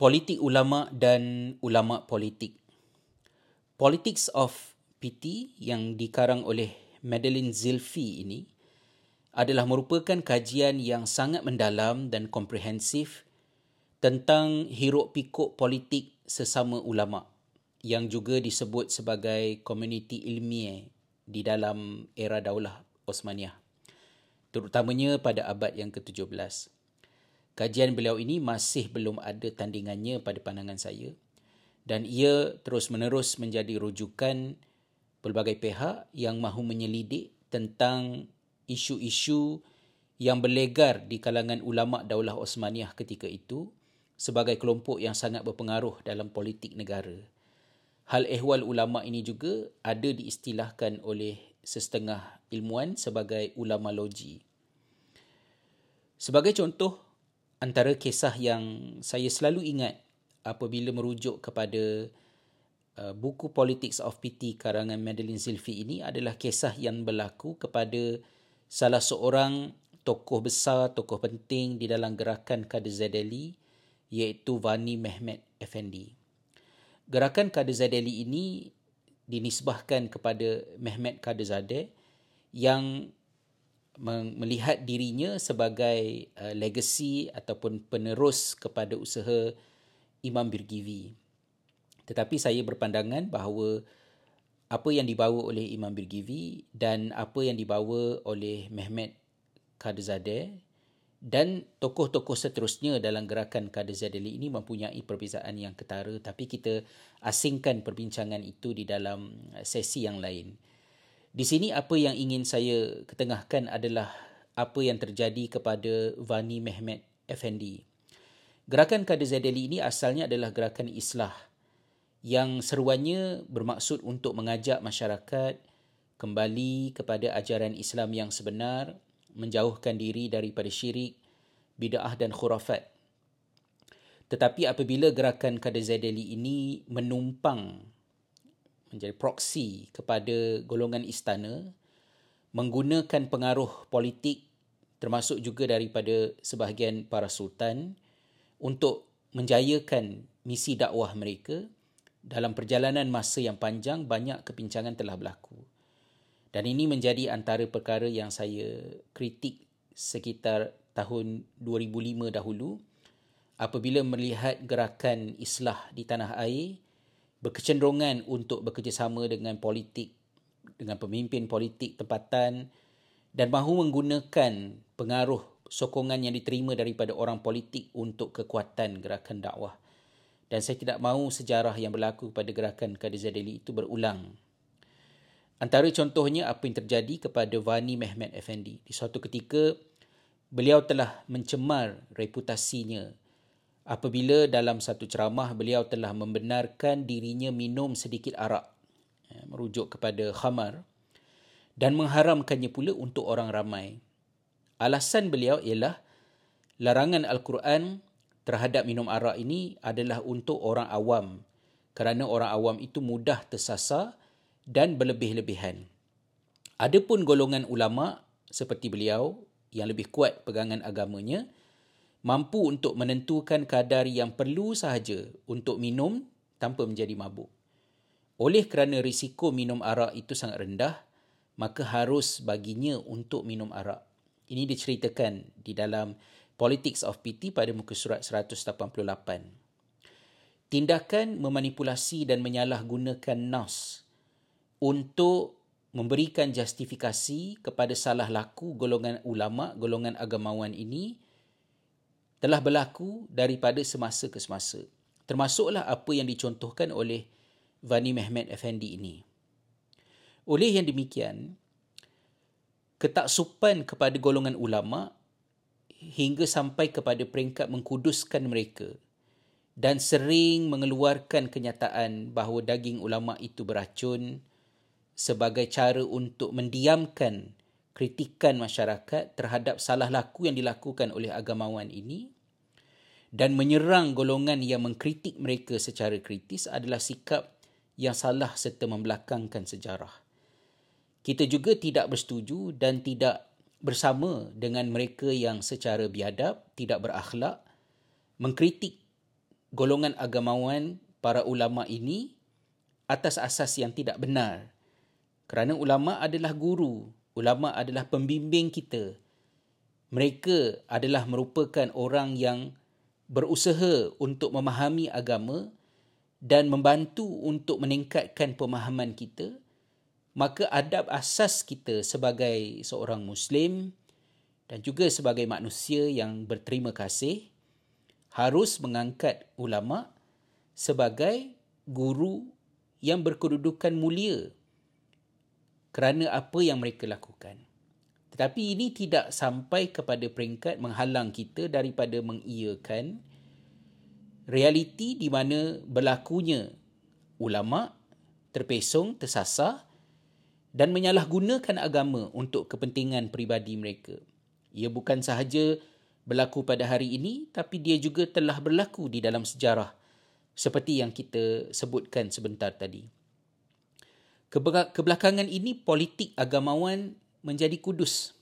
politik ulama dan ulama politik. Politics of PT yang dikarang oleh Madeline Zilfi ini adalah merupakan kajian yang sangat mendalam dan komprehensif tentang hiruk pikuk politik sesama ulama yang juga disebut sebagai komuniti ilmiah di dalam era Daulah Osmaniyah terutamanya pada abad yang ke-17. Kajian beliau ini masih belum ada tandingannya pada pandangan saya dan ia terus-menerus menjadi rujukan pelbagai pihak yang mahu menyelidik tentang isu-isu yang berlegar di kalangan ulama Daulah Osmaniyah ketika itu sebagai kelompok yang sangat berpengaruh dalam politik negara. Hal ehwal ulama ini juga ada diistilahkan oleh sesetengah ilmuwan sebagai ulama logi. Sebagai contoh, antara kisah yang saya selalu ingat apabila merujuk kepada uh, buku Politics of Pity karangan Madeline Zilfi ini adalah kisah yang berlaku kepada salah seorang tokoh besar, tokoh penting di dalam gerakan Kader Zadeli iaitu Vani Mehmet Effendi. Gerakan Kader Zadeli ini dinisbahkan kepada Mehmet Kader Zadeh yang melihat dirinya sebagai uh, legacy ataupun penerus kepada usaha Imam Birgivi. Tetapi saya berpandangan bahawa apa yang dibawa oleh Imam Birgivi dan apa yang dibawa oleh Mehmet Kadezadeh dan tokoh-tokoh seterusnya dalam gerakan Kadezadeli ini mempunyai perbezaan yang ketara tapi kita asingkan perbincangan itu di dalam sesi yang lain. Di sini apa yang ingin saya ketengahkan adalah apa yang terjadi kepada Vani Mehmet Effendi. Gerakan Kader Zaideli ini asalnya adalah gerakan islah yang seruannya bermaksud untuk mengajak masyarakat kembali kepada ajaran Islam yang sebenar, menjauhkan diri daripada syirik, bid'ah dan khurafat. Tetapi apabila gerakan Kader Zaideli ini menumpang menjadi proksi kepada golongan istana menggunakan pengaruh politik termasuk juga daripada sebahagian para sultan untuk menjayakan misi dakwah mereka dalam perjalanan masa yang panjang banyak kepincangan telah berlaku. Dan ini menjadi antara perkara yang saya kritik sekitar tahun 2005 dahulu apabila melihat gerakan islah di tanah air berkecenderungan untuk bekerjasama dengan politik dengan pemimpin politik tempatan dan mahu menggunakan pengaruh sokongan yang diterima daripada orang politik untuk kekuatan gerakan dakwah dan saya tidak mahu sejarah yang berlaku pada gerakan Kadir Zadeli itu berulang. Antara contohnya apa yang terjadi kepada Vani Mehmet Effendi. Di suatu ketika, beliau telah mencemar reputasinya apabila dalam satu ceramah beliau telah membenarkan dirinya minum sedikit arak ya, merujuk kepada khamar dan mengharamkannya pula untuk orang ramai. Alasan beliau ialah larangan Al-Quran terhadap minum arak ini adalah untuk orang awam kerana orang awam itu mudah tersasar dan berlebih-lebihan. Adapun golongan ulama seperti beliau yang lebih kuat pegangan agamanya, mampu untuk menentukan kadar yang perlu sahaja untuk minum tanpa menjadi mabuk. Oleh kerana risiko minum arak itu sangat rendah, maka harus baginya untuk minum arak. Ini diceritakan di dalam Politics of PT pada muka surat 188. Tindakan memanipulasi dan menyalahgunakan NAS untuk memberikan justifikasi kepada salah laku golongan ulama, golongan agamawan ini telah berlaku daripada semasa ke semasa. Termasuklah apa yang dicontohkan oleh Vani Mehmet Effendi ini. Oleh yang demikian, ketaksupan kepada golongan ulama hingga sampai kepada peringkat mengkuduskan mereka dan sering mengeluarkan kenyataan bahawa daging ulama itu beracun sebagai cara untuk mendiamkan kritikan masyarakat terhadap salah laku yang dilakukan oleh agamawan ini dan menyerang golongan yang mengkritik mereka secara kritis adalah sikap yang salah serta membelakangkan sejarah. Kita juga tidak bersetuju dan tidak bersama dengan mereka yang secara biadab, tidak berakhlak, mengkritik golongan agamawan para ulama ini atas asas yang tidak benar. Kerana ulama adalah guru, ulama adalah pembimbing kita. Mereka adalah merupakan orang yang berusaha untuk memahami agama dan membantu untuk meningkatkan pemahaman kita, maka adab asas kita sebagai seorang Muslim dan juga sebagai manusia yang berterima kasih harus mengangkat ulama sebagai guru yang berkedudukan mulia kerana apa yang mereka lakukan. Tetapi ini tidak sampai kepada peringkat menghalang kita daripada mengiyakan realiti di mana berlakunya ulama terpesong, tersasar dan menyalahgunakan agama untuk kepentingan peribadi mereka. Ia bukan sahaja berlaku pada hari ini tapi dia juga telah berlaku di dalam sejarah seperti yang kita sebutkan sebentar tadi. Kebelakangan ini politik agamawan menjadi kudus.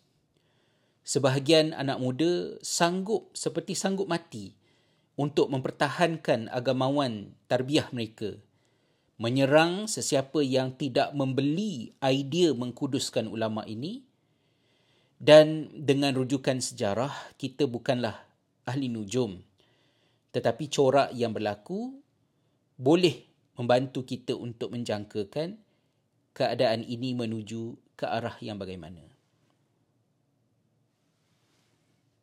Sebahagian anak muda sanggup seperti sanggup mati untuk mempertahankan agamawan tarbiyah mereka. Menyerang sesiapa yang tidak membeli idea mengkuduskan ulama ini dan dengan rujukan sejarah kita bukanlah ahli nujum tetapi corak yang berlaku boleh membantu kita untuk menjangkakan keadaan ini menuju ke arah yang bagaimana.